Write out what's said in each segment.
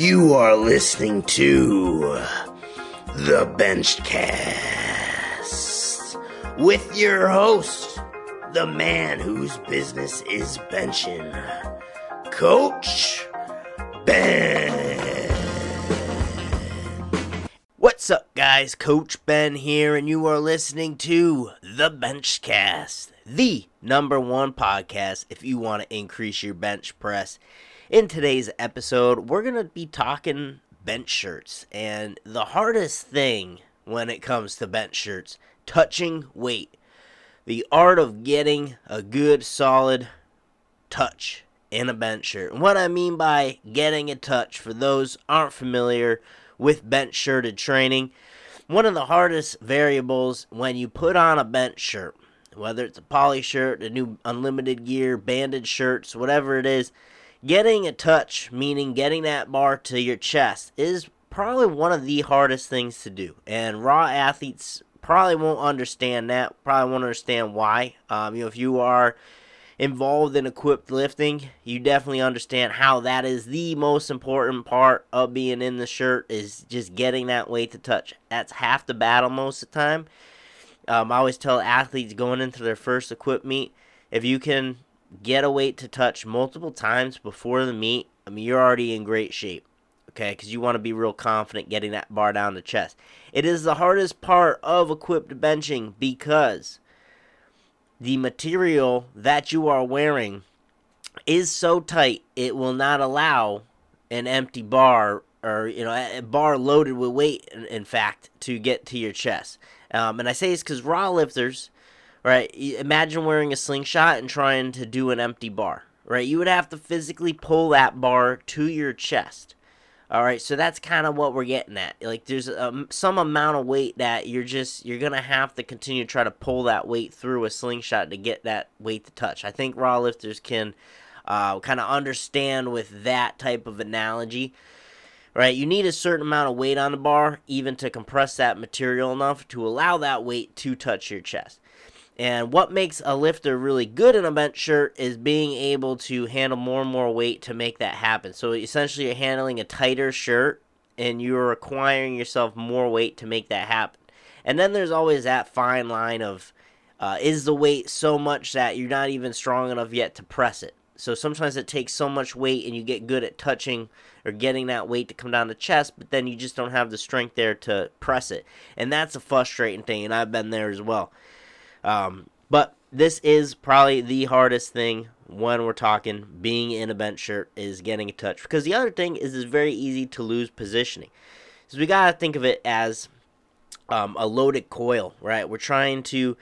You are listening to the Benchcast with your host, the man whose business is benching, Coach Ben. What's up, guys? Coach Ben here, and you are listening to the Benchcast, the number one podcast if you want to increase your bench press. In today's episode, we're going to be talking bench shirts, and the hardest thing when it comes to bench shirts touching weight. The art of getting a good, solid touch in a bench shirt. And what I mean by getting a touch, for those aren't familiar with bench shirted training, one of the hardest variables when you put on a bench shirt, whether it's a poly shirt, a new unlimited gear, banded shirts, whatever it is, getting a touch, meaning getting that bar to your chest, is probably one of the hardest things to do. And raw athletes probably won't understand that, probably won't understand why. Um, you know, if you are involved in equipped lifting, you definitely understand how that is the most important part of being in the shirt is just getting that weight to touch. That's half the battle most of the time. Um, I always tell athletes going into their first equip meet, if you can get a weight to touch multiple times before the meet, I mean, you're already in great shape. Okay, because you want to be real confident getting that bar down the chest. It is the hardest part of equipped benching because the material that you are wearing is so tight it will not allow an empty bar or you know a bar loaded with weight in, in fact to get to your chest um, and i say this because raw lifters right imagine wearing a slingshot and trying to do an empty bar right you would have to physically pull that bar to your chest all right, so that's kind of what we're getting at. Like, there's some amount of weight that you're just you're gonna have to continue to try to pull that weight through a slingshot to get that weight to touch. I think raw lifters can uh, kind of understand with that type of analogy. Right, you need a certain amount of weight on the bar, even to compress that material enough to allow that weight to touch your chest. And what makes a lifter really good in a bench shirt is being able to handle more and more weight to make that happen. So essentially, you're handling a tighter shirt and you're requiring yourself more weight to make that happen. And then there's always that fine line of uh, is the weight so much that you're not even strong enough yet to press it. So sometimes it takes so much weight and you get good at touching or getting that weight to come down the chest, but then you just don't have the strength there to press it. And that's a frustrating thing, and I've been there as well. Um, but this is probably the hardest thing when we're talking being in a bench shirt is getting a touch because the other thing is it's very easy to lose positioning. So we gotta think of it as um, a loaded coil, right? We're trying to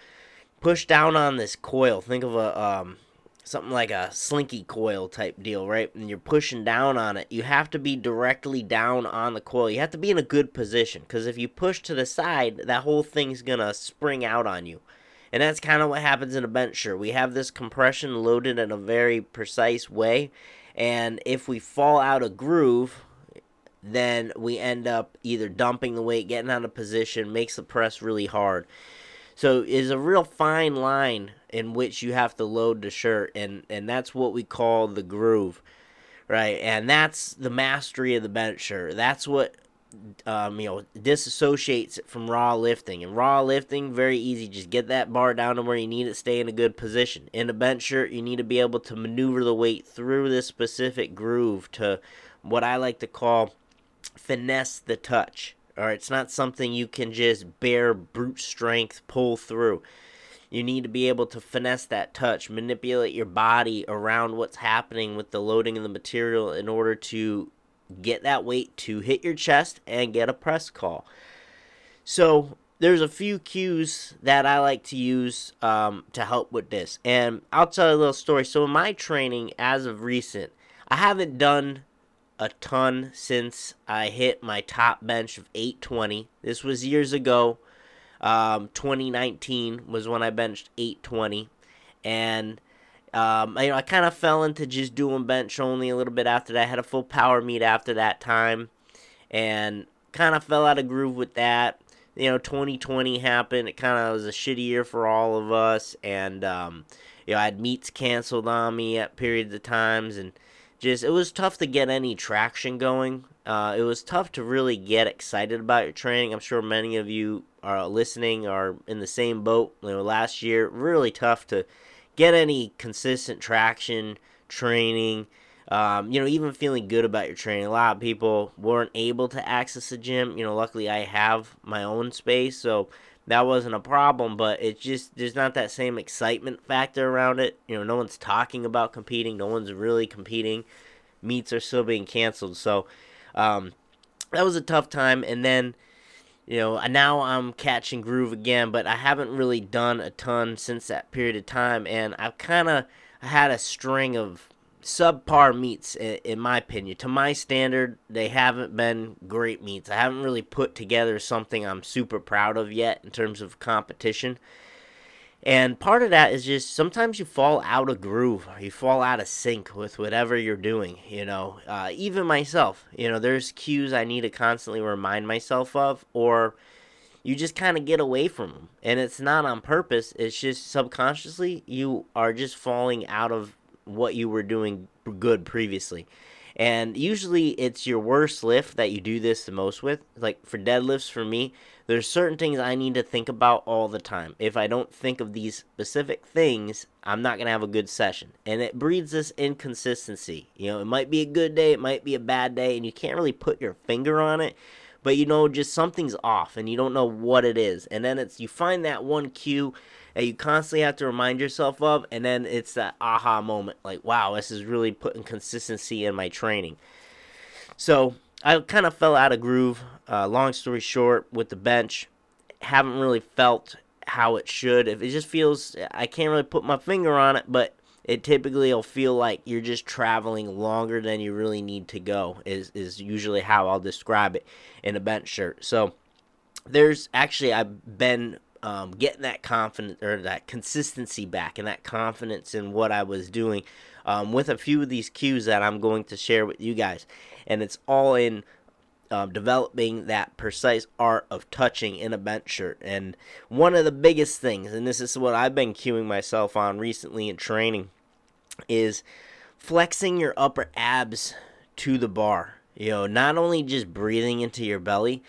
push down on this coil. Think of a um, something like a slinky coil type deal, right? And you're pushing down on it. You have to be directly down on the coil. You have to be in a good position because if you push to the side, that whole thing's gonna spring out on you. And that's kind of what happens in a bench shirt. We have this compression loaded in a very precise way. And if we fall out of groove, then we end up either dumping the weight, getting out of position, makes the press really hard. So is a real fine line in which you have to load the shirt, and and that's what we call the groove, right? And that's the mastery of the bench shirt. That's what um, you know, disassociates it from raw lifting. And raw lifting, very easy. Just get that bar down to where you need it, stay in a good position. In a bench shirt, you need to be able to maneuver the weight through this specific groove to what I like to call finesse the touch. or it's not something you can just bare brute strength pull through. You need to be able to finesse that touch, manipulate your body around what's happening with the loading of the material in order to get that weight to hit your chest and get a press call. So there's a few cues that I like to use um, to help with this. And I'll tell you a little story. So in my training as of recent, I haven't done a ton since I hit my top bench of 820. This was years ago. Um, 2019 was when I benched 820. And um, you know, I kind of fell into just doing bench only a little bit after that. I had a full power meet after that time, and kind of fell out of groove with that. You know, 2020 happened. It kind of was a shitty year for all of us, and um, you know, I had meets canceled on me at periods of times, and just it was tough to get any traction going. uh, it was tough to really get excited about your training. I'm sure many of you are listening are in the same boat. You know, last year really tough to get any consistent traction training. Um, you know, even feeling good about your training. A lot of people weren't able to access the gym. You know, luckily I have my own space, so that wasn't a problem. But it's just there's not that same excitement factor around it. You know, no one's talking about competing. No one's really competing. Meets are still being canceled. So um, that was a tough time. And then you know, now I'm catching groove again, but I haven't really done a ton since that period of time, and I've kind of had a string of subpar meets in my opinion. To my standard, they haven't been great meets. I haven't really put together something I'm super proud of yet in terms of competition. And part of that is just sometimes you fall out of groove, you fall out of sync with whatever you're doing. You know, uh, even myself, you know, there's cues I need to constantly remind myself of, or you just kind of get away from them. And it's not on purpose, it's just subconsciously you are just falling out of what you were doing good previously. And usually it's your worst lift that you do this the most with. Like for deadlifts, for me, there's certain things I need to think about all the time. If I don't think of these specific things, I'm not going to have a good session. And it breeds this inconsistency. You know, it might be a good day, it might be a bad day, and you can't really put your finger on it but you know just something's off and you don't know what it is and then it's you find that one cue that you constantly have to remind yourself of and then it's that aha moment like wow this is really putting consistency in my training so i kind of fell out of groove uh, long story short with the bench. Haven't really felt how it should. If it just feels i can't really put my finger on it but it typically will feel like you're just traveling longer than you really need to go is is usually how I'll describe it in a bench shirt. So there's actually I've been um, getting that confidence or that consistency back and that confidence in what I was doing um, with a few of these cues that I'm going to share with you guys, and it's all in um, developing that precise art of touching in a bench shirt. And one of the biggest things, and this is what I've been cueing myself on recently in training, is flexing your upper abs to the bar. You know, not only just breathing into your belly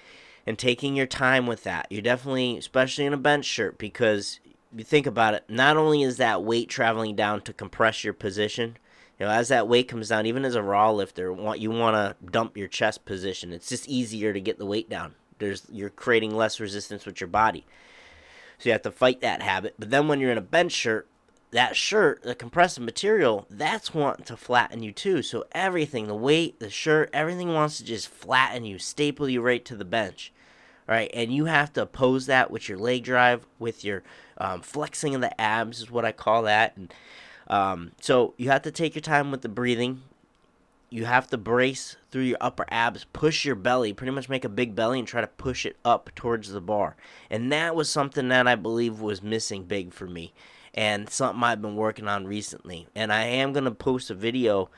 and taking your time with that. You definitely, especially in a bench shirt, because you think about it, not only is that weight traveling down to compress your position, you know, as that weight comes down, even as a raw lifter, you want to dump your chest position. It's just easier to get the weight down. There's you're creating less resistance with your body. So you have to fight that habit. But then when you're in a bench shirt, that shirt, the compressive material, that's wanting to flatten you too. So everything, the weight, the shirt, everything wants to just flatten you, staple you right to the bench. Right, and you have to oppose that with your leg drive, with your um, flexing of the abs, is what I call that. And um, so you have to take your time with the breathing. You have to brace through your upper abs, push your belly, pretty much make a big belly, and try to push it up towards the bar. And that was something that I believe was missing big for me and something I've been working on recently. And I am going to post a video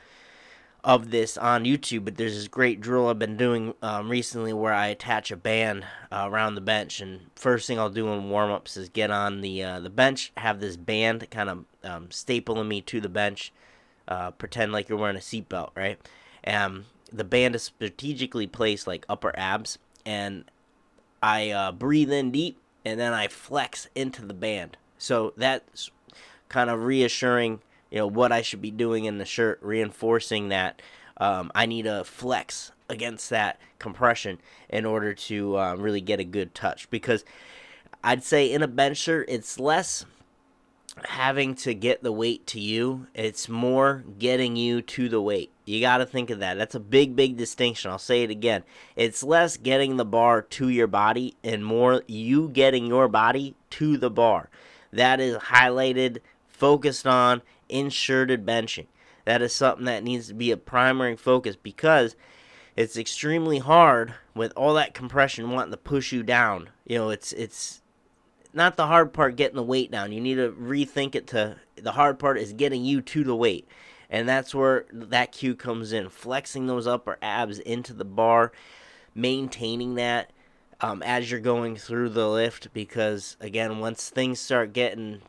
of this on YouTube, but there's this great drill I've been doing um, recently where I attach a band uh, around the bench. And first thing I'll do in warm ups is get on the uh, the bench, have this band kind of um, stapling me to the bench, uh, pretend like you're wearing a seatbelt, right? And the band is strategically placed like upper abs, and I uh, breathe in deep, and then I flex into the band. So that's kind of reassuring, you know, what I should be doing in the shirt, reinforcing that um, I need to flex against that compression in order to uh, really get a good touch. Because I'd say in a bench shirt, it's less having to get the weight to you, it's more getting you to the weight. You got to think of that. That's a big, big distinction. I'll say it again. It's less getting the bar to your body and more you getting your body to the bar that is highlighted, focused on, inserted benching. That is something that needs to be a primary focus because it's extremely hard with all that compression wanting to push you down. You know, it's it's not the hard part getting the weight down. You need to rethink it to the hard part is getting you to the weight. And that's where that cue comes in. Flexing those upper abs into the bar, maintaining that um, as you're going through the lift because again once things start getting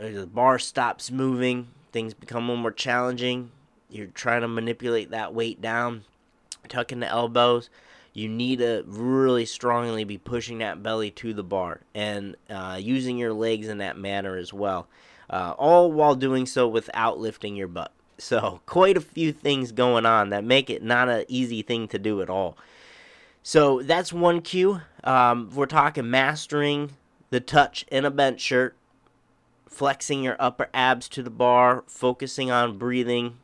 the bar stops moving things become more challenging you're trying to manipulate that weight down tucking the elbows. You need to really strongly be pushing that belly to the bar and uh, using your legs in that manner as well. Uh, all while doing so without lifting your butt. So, quite a few things going on that make it not an easy thing to do at all. So, that's one cue. Um, we're talking mastering the touch in a bench shirt, flexing your upper abs to the bar, focusing on breathing,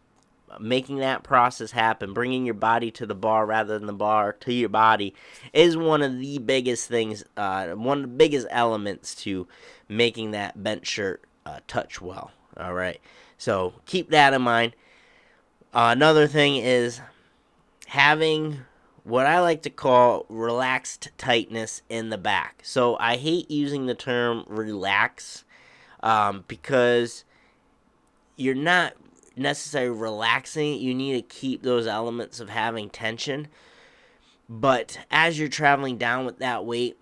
making that process happen, bringing your body to the bar rather than the bar to your body is one of the biggest things, uh, one of the biggest elements to making that bench shirt uh, touch well. All right. So keep that in mind. Uh, another thing is having what I like to call relaxed tightness in the back. So I hate using the term relax um, because you're not necessarily relaxing. You need to keep those elements of having tension. But as you're traveling down with that weight,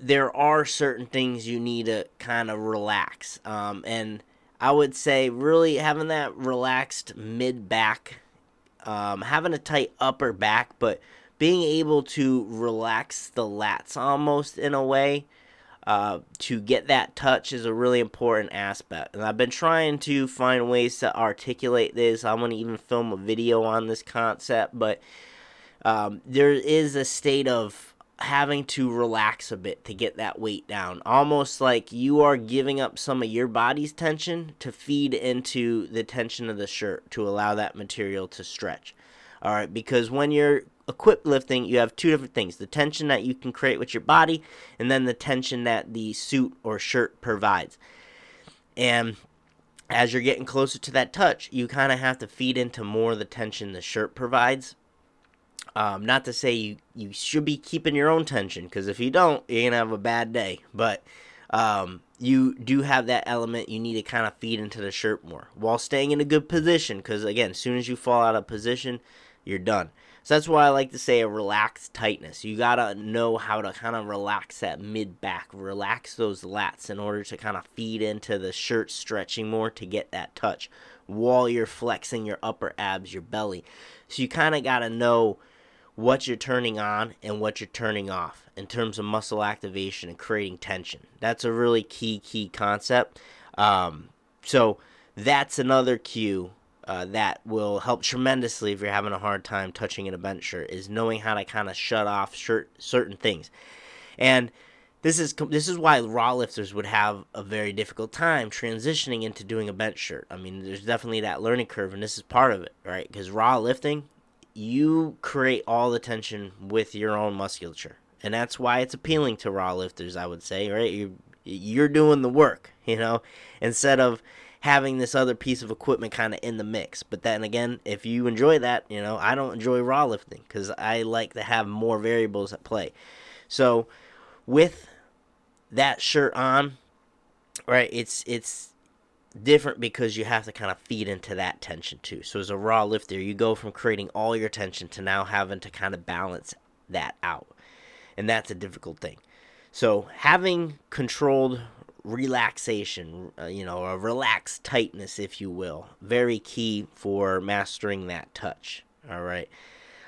there are certain things you need to kind of relax. Um, and I would say really having that relaxed mid back, um, having a tight upper back, but being able to relax the lats almost in a way uh, to get that touch is a really important aspect. And I've been trying to find ways to articulate this. I'm going to even film a video on this concept, but um, there is a state of having to relax a bit to get that weight down. Almost like you are giving up some of your body's tension to feed into the tension of the shirt to allow that material to stretch. All right, because when you're equipped lifting, you have two different things the tension that you can create with your body, and then the tension that the suit or shirt provides. And as you're getting closer to that touch, you kind of have to feed into more of the tension the shirt provides um, not to say you, you should be keeping your own tension, because if you don't, you're going to have a bad day. But um, you do have that element you need to kind of feed into the shirt more while staying in a good position, because again, as soon as you fall out of position, you're done. So that's why I like to say a relaxed tightness. You got to know how to kind of relax that mid back, relax those lats in order to kind of feed into the shirt stretching more to get that touch while you're flexing your upper abs, your belly. So you kind of got to know what you're turning on and what you're turning off in terms of muscle activation and creating tension. That's a really key, key concept. Um, so that's another cue uh, that will help tremendously if you're having a hard time touching in a bench shirt is knowing how to kind of shut off shirt, certain things. And this is this is why raw lifters would have a very difficult time transitioning into doing a bench shirt. I mean, there's definitely that learning curve, and this is part of it, right? Because raw lifting, you create all the tension with your own musculature. And that's why it's appealing to raw lifters, I would say, right? You you're doing the work, you know, instead of having this other piece of equipment kind of in the mix. But then again, if you enjoy that, you know, I don't enjoy raw lifting cuz I like to have more variables at play. So, with that shirt on, right? It's it's different because you have to kind of feed into that tension too. So as a raw lifter, you go from creating all your tension to now having to kind of balance that out. And that's a difficult thing. So having controlled relaxation, uh, you know, a relaxed tightness if you will, very key for mastering that touch. All right.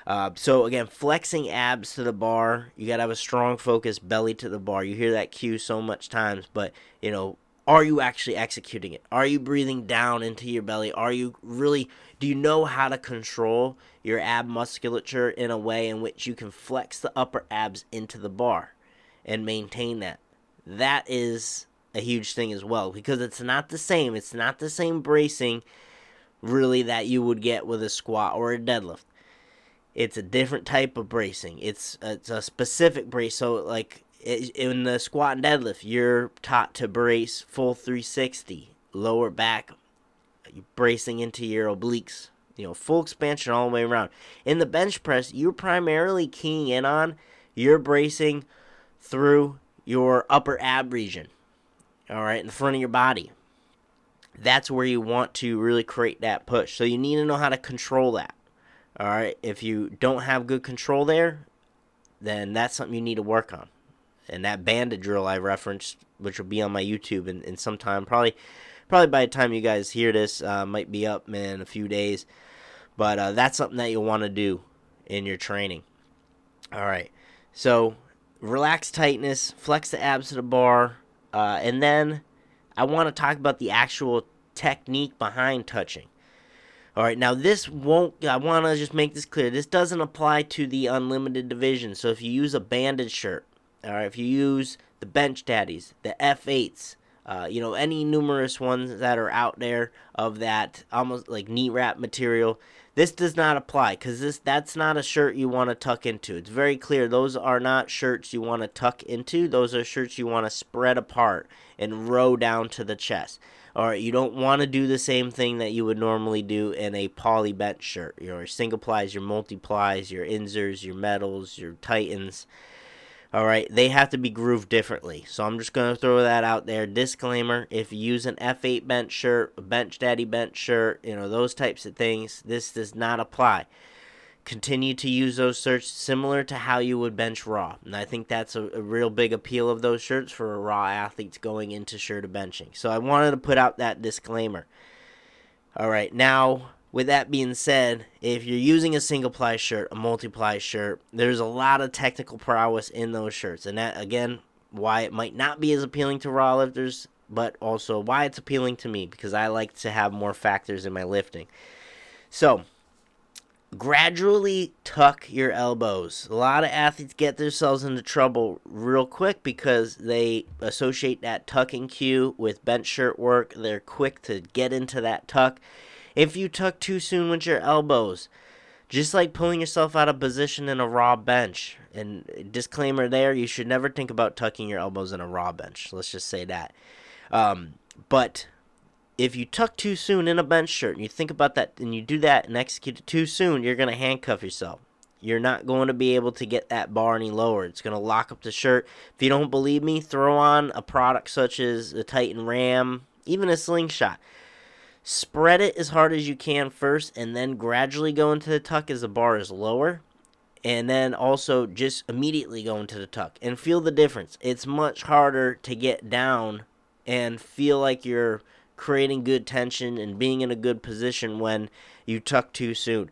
Uh, so again, flexing abs to the bar, you gotta have a strong focus, belly to the bar. You hear that cue so much times, but you know, are you actually executing it? Are you breathing down into your belly? Are you really, do you know how to control your ab musculature in a way in which you can flex the upper abs into the bar and maintain that? That is a huge thing as well because it's not the same. It's not the same bracing really that you would get with a squat or a deadlift. It's a different type of bracing. It's it's a specific brace. So like in the squat and deadlift, you're taught to brace full 360, lower back, bracing into your obliques, you know, full expansion all the way around. In the bench press, you're primarily keying in on you're bracing through your upper ab region, all right, in the front of your body. That's where you want to really create that push. So you need to know how to control that. All right, if you don't have good control there, then that's something you need to work on and that banded drill I referenced, which will be on my YouTube in, in some time, probably probably by the time you guys hear this, uh, might be up in a few days. But uh, that's something that you'll want to do in your training. All right. So relax tightness, flex the abs to the bar, uh, and then I want to talk about the actual technique behind touching. All right, now this won't, I want to just make this clear. This doesn't apply to the unlimited division. So if you use a banded shirt, all right, if you use the bench daddies, the F8s, uh, you know, any numerous ones that are out there of that almost like knee wrap material, this does not apply because this that's not a shirt you want to tuck into. It's very clear those are not shirts you want to tuck into. Those are shirts you want to spread apart and row down to the chest. All right, you don't want to do the same thing that you would normally do in a poly bent shirt. Your single plies, your multiplies, your inzers, your metals, your titans. All right, they have to be grooved differently. So I'm just going to throw that out there. Disclaimer if you use an F8 bench shirt, a Bench Daddy bench shirt, you know, those types of things, this does not apply. Continue to use those shirts similar to how you would bench raw. And I think that's a, a real big appeal of those shirts for raw athletes going into shirt of benching. So I wanted to put out that disclaimer. All right, now with that being said, if you're using a single ply shirt, a multiply shirt, there's a lot of technical prowess in those shirts. And that, again, why it might not be as appealing to raw lifters, but also why it's appealing to me because I like to have more factors in my lifting. So, gradually tuck your elbows. A lot of athletes get themselves into trouble real quick because they associate that tucking cue with bench shirt work. They're quick to get into that tuck if you tuck too soon with your elbows. Just like pulling yourself out of position in a raw bench. And disclaimer there, you should never think about tucking your elbows in a raw bench. Let's just say that. Um, but if you tuck too soon in a bench shirt and you think about that and you do that and execute it too soon, you're going to handcuff yourself. You're not going to be able to get that bar any lower. It's going to lock up the shirt. If you don't believe me, throw on a product such as the Titan Ram, even a slingshot. Spread it as hard as you can first, and then gradually go into the tuck as the bar is lower. And then also just immediately go into the tuck and feel the difference. It's much harder to get down and feel like you're creating good tension and being in a good position when you tuck too soon.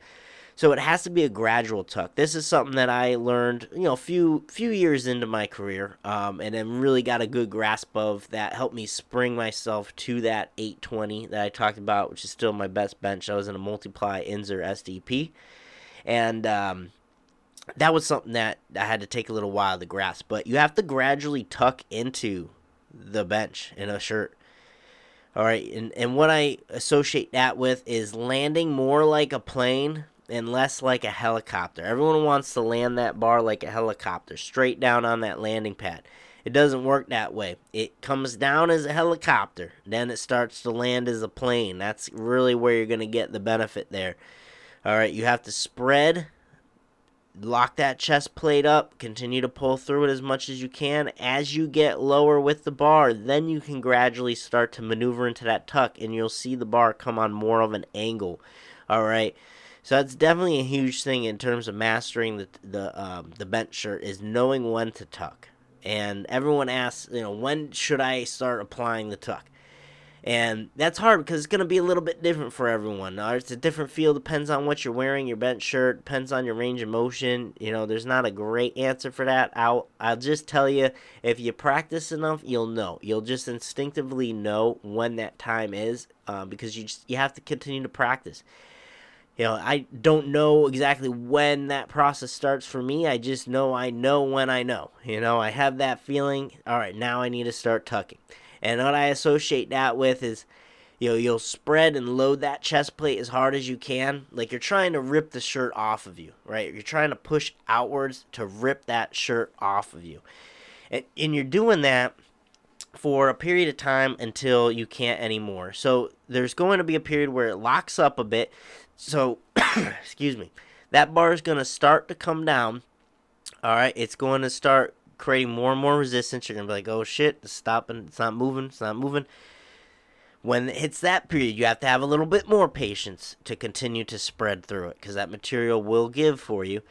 So it has to be a gradual tuck. This is something that I learned, you know, a few few years into my career, um, and then really got a good grasp of that. Helped me spring myself to that 820 that I talked about, which is still my best bench. I was in a multiply Inzer SDP, and um, that was something that I had to take a little while to grasp. But you have to gradually tuck into the bench in a shirt. All right, and, and what I associate that with is landing more like a plane and less like a helicopter. Everyone wants to land that bar like a helicopter, straight down on that landing pad. It doesn't work that way. It comes down as a helicopter, then it starts to land as a plane. That's really where you're going to get the benefit there. All right, you have to spread, lock that chest plate up, continue to pull through it as much as you can. As you get lower with the bar, then you can gradually start to maneuver into that tuck, and you'll see the bar come on more of an angle. All right. So that's definitely a huge thing in terms of mastering the the um, the bench shirt is knowing when to tuck. And everyone asks, you know, when should I start applying the tuck? And that's hard because it's going to be a little bit different for everyone. It's a different feel, depends on what you're wearing, your bench shirt, depends on your range of motion. You know, there's not a great answer for that. I'll, I'll just tell you if you practice enough, you'll know. You'll just instinctively know when that time is uh, because you, just, you have to continue to practice you know, I don't know exactly when that process starts for me. I just know I know when I know. You know, I have that feeling, all right, now I need to start tucking. And what I associate that with is, you know, you'll spread and load that chest plate as hard as you can. Like you're trying to rip the shirt off of you, right? You're trying to push outwards to rip that shirt off of you. And, and you're doing that for a period of time until you can't anymore. So there's going to be a period where it locks up a bit. So, excuse me, that bar is going to start to come down. All right, it's going to start creating more and more resistance. You're going to be like, oh shit, it's stopping, it's not moving, it's not moving. When it hits that period, you have to have a little bit more patience to continue to spread through it because that material will give for you.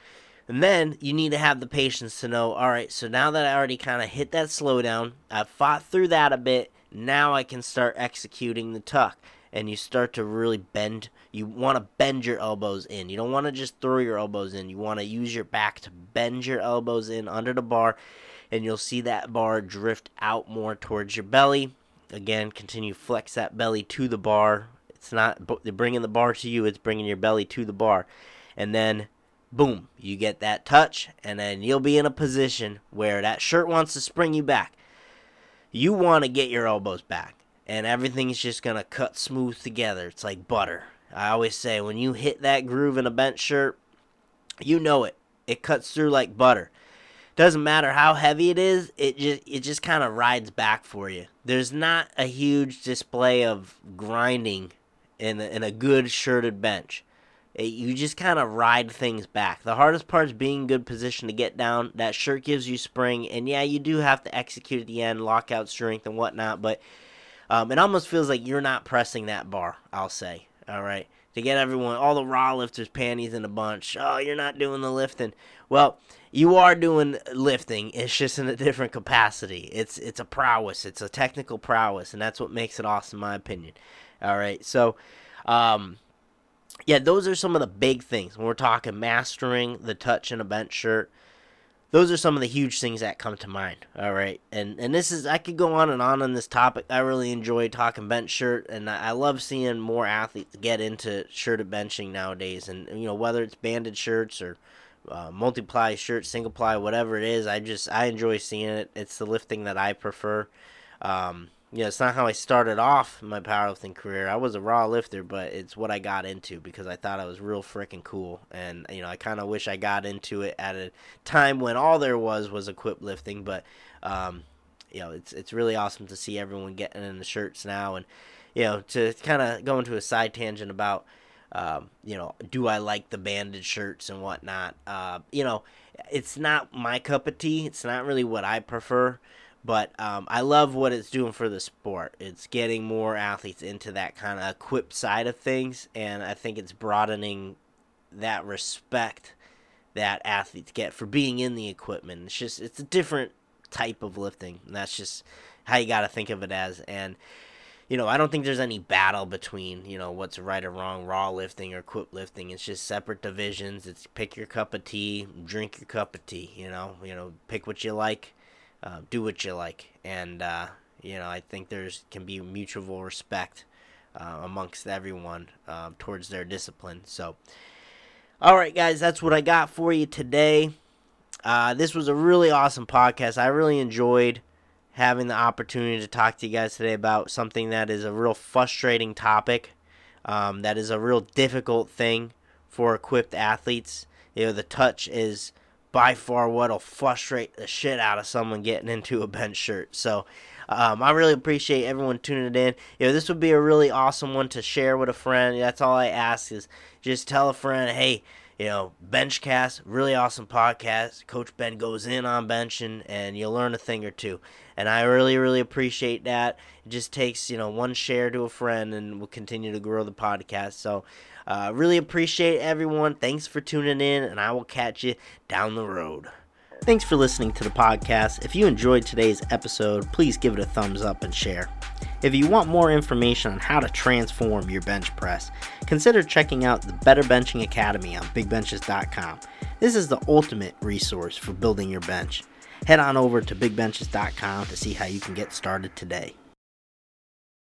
And then you need to have the patience to know, all right, so now that I already kind of hit that slowdown, I've fought through that a bit, now I can start executing the tuck. And you start to really bend You want to bend your elbows in. You don't want to just throw your elbows in. You want to use your back to bend your elbows in under the bar, and you'll see that bar drift out more towards your belly. Again, continue flex that belly to the bar. It's not bringing the bar to you, it's bringing your belly to the bar. And then boom, you get that touch, and then you'll be in a position where that shirt wants to spring you back. You want to get your elbows back, and everything's just going to cut smooth together. It's like butter. I always say when you hit that groove in a bench shirt, you know it. It cuts through like butter. Doesn't matter how heavy it is, it just it just kind of rides back for you. There's not a huge display of grinding in in a good shirted bench you just kind of ride things back. The hardest part is being good position to get down. That shirt gives you spring, and yeah, you do have to execute at the end, lockout strength and whatnot. But um, it almost feels like you're not pressing that bar. I'll say, all right, to get everyone, all the raw lifters, panties in a bunch. Oh, you're not doing the lifting. Well, you are doing lifting. It's just in a different capacity. It's it's a prowess. It's a technical prowess, and that's what makes it awesome, in my opinion. All right, so. Um, yeah, those are some of the big things when we're talking mastering the touch in a bench shirt. Those are some of the huge things that come to mind. All right, and and this is I could go on and on on this topic. I really enjoy talking bench shirt, and I, love seeing more athletes get into shirted benching nowadays. And you know whether it's banded shirts or uh, multiply shirts, single ply, whatever it is, I just I enjoy seeing it. It's the lifting that I prefer. Um, know, it's not how I started off my powerlifting career. I was a raw lifter, but it's what I got into because I thought I was real freaking cool. And, you know, I kind of wish I got into it at a time when all there was was equipped lifting. But, um, you know, it's, it's really awesome to see everyone getting in the shirts now. And, you know, to kind of go into a side tangent about, um, you know, do I like the banded shirts and whatnot? Uh, you know, it's not my cup of tea. It's not really what I prefer. But um, I love what it's doing for the sport. It's getting more athletes into that kind of equipped side of things, and I think it's broadening that respect that athletes get for being in the equipment. It's just it's a different type of lifting, and that's just how you got to think of it as. And you know, I don't think there's any battle between you know what's right or wrong, raw lifting or equipped lifting. It's just separate divisions. It's pick your cup of tea, drink your cup of tea. You know, you know, pick what you like uh, do what you like, and uh, you know I think there's can be mutual respect uh, amongst everyone um, towards their discipline. So, all right, guys, that's what I got for you today. Uh, this was a really awesome podcast. I really enjoyed having the opportunity to talk to you guys today about something that is a real frustrating topic. Um, that is a real difficult thing for equipped athletes. You know, the touch is by far what'll frustrate the shit out of someone getting into a bench shirt. So um, I really appreciate everyone tuning in. You know, this would be a really awesome one to share with a friend. That's all I ask is just tell a friend, hey, you know, Benchcast, really awesome podcast. Coach Ben goes in on benching, and you'll learn a thing or two. And I really, really appreciate that. It just takes, you know, one share to a friend, and we'll continue to grow the podcast. So uh, really appreciate everyone. Thanks for tuning in, and I will catch you down the road. Thanks for listening to the podcast. If you enjoyed today's episode, please give it a thumbs up and share. If you want more information on how to transform your bench press, consider checking out the Better Benching Academy on bigbenches.com. This is the ultimate resource for building your bench. Head on over to bigbenches.com to see how you can get started today.